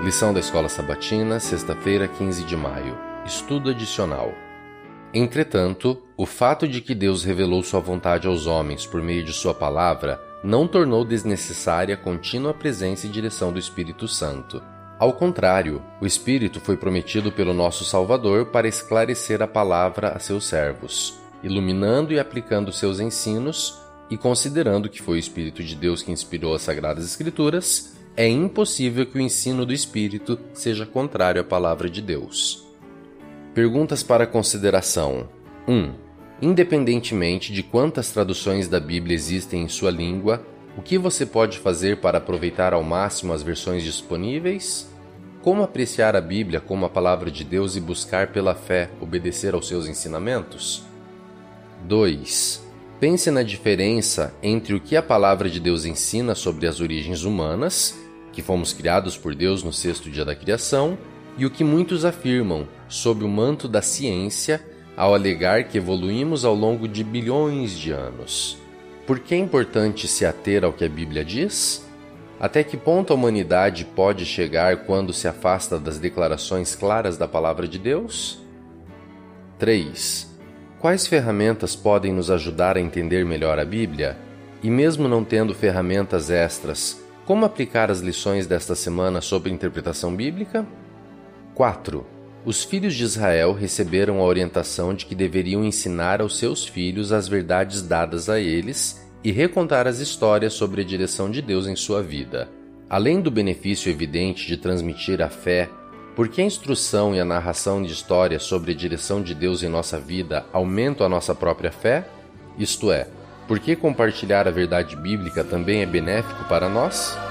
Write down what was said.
Lição da Escola Sabatina, sexta-feira, 15 de maio. Estudo adicional. Entretanto, o fato de que Deus revelou sua vontade aos homens por meio de sua palavra não tornou desnecessária a contínua presença e direção do Espírito Santo. Ao contrário, o Espírito foi prometido pelo nosso Salvador para esclarecer a palavra a seus servos, iluminando e aplicando seus ensinos, e considerando que foi o Espírito de Deus que inspirou as Sagradas Escrituras, é impossível que o ensino do Espírito seja contrário à palavra de Deus. Perguntas para consideração: 1. Independentemente de quantas traduções da Bíblia existem em sua língua, o que você pode fazer para aproveitar ao máximo as versões disponíveis? Como apreciar a Bíblia como a palavra de Deus e buscar pela fé obedecer aos seus ensinamentos? 2. Pense na diferença entre o que a palavra de Deus ensina sobre as origens humanas que fomos criados por Deus no sexto dia da criação, e o que muitos afirmam sob o manto da ciência ao alegar que evoluímos ao longo de bilhões de anos. Por que é importante se ater ao que a Bíblia diz? Até que ponto a humanidade pode chegar quando se afasta das declarações claras da palavra de Deus? 3. Quais ferramentas podem nos ajudar a entender melhor a Bíblia? E mesmo não tendo ferramentas extras, como aplicar as lições desta semana sobre interpretação bíblica? 4. Os filhos de Israel receberam a orientação de que deveriam ensinar aos seus filhos as verdades dadas a eles e recontar as histórias sobre a direção de Deus em sua vida. Além do benefício evidente de transmitir a fé, por que a instrução e a narração de histórias sobre a direção de Deus em nossa vida aumentam a nossa própria fé? Isto é, por que compartilhar a verdade bíblica também é benéfico para nós?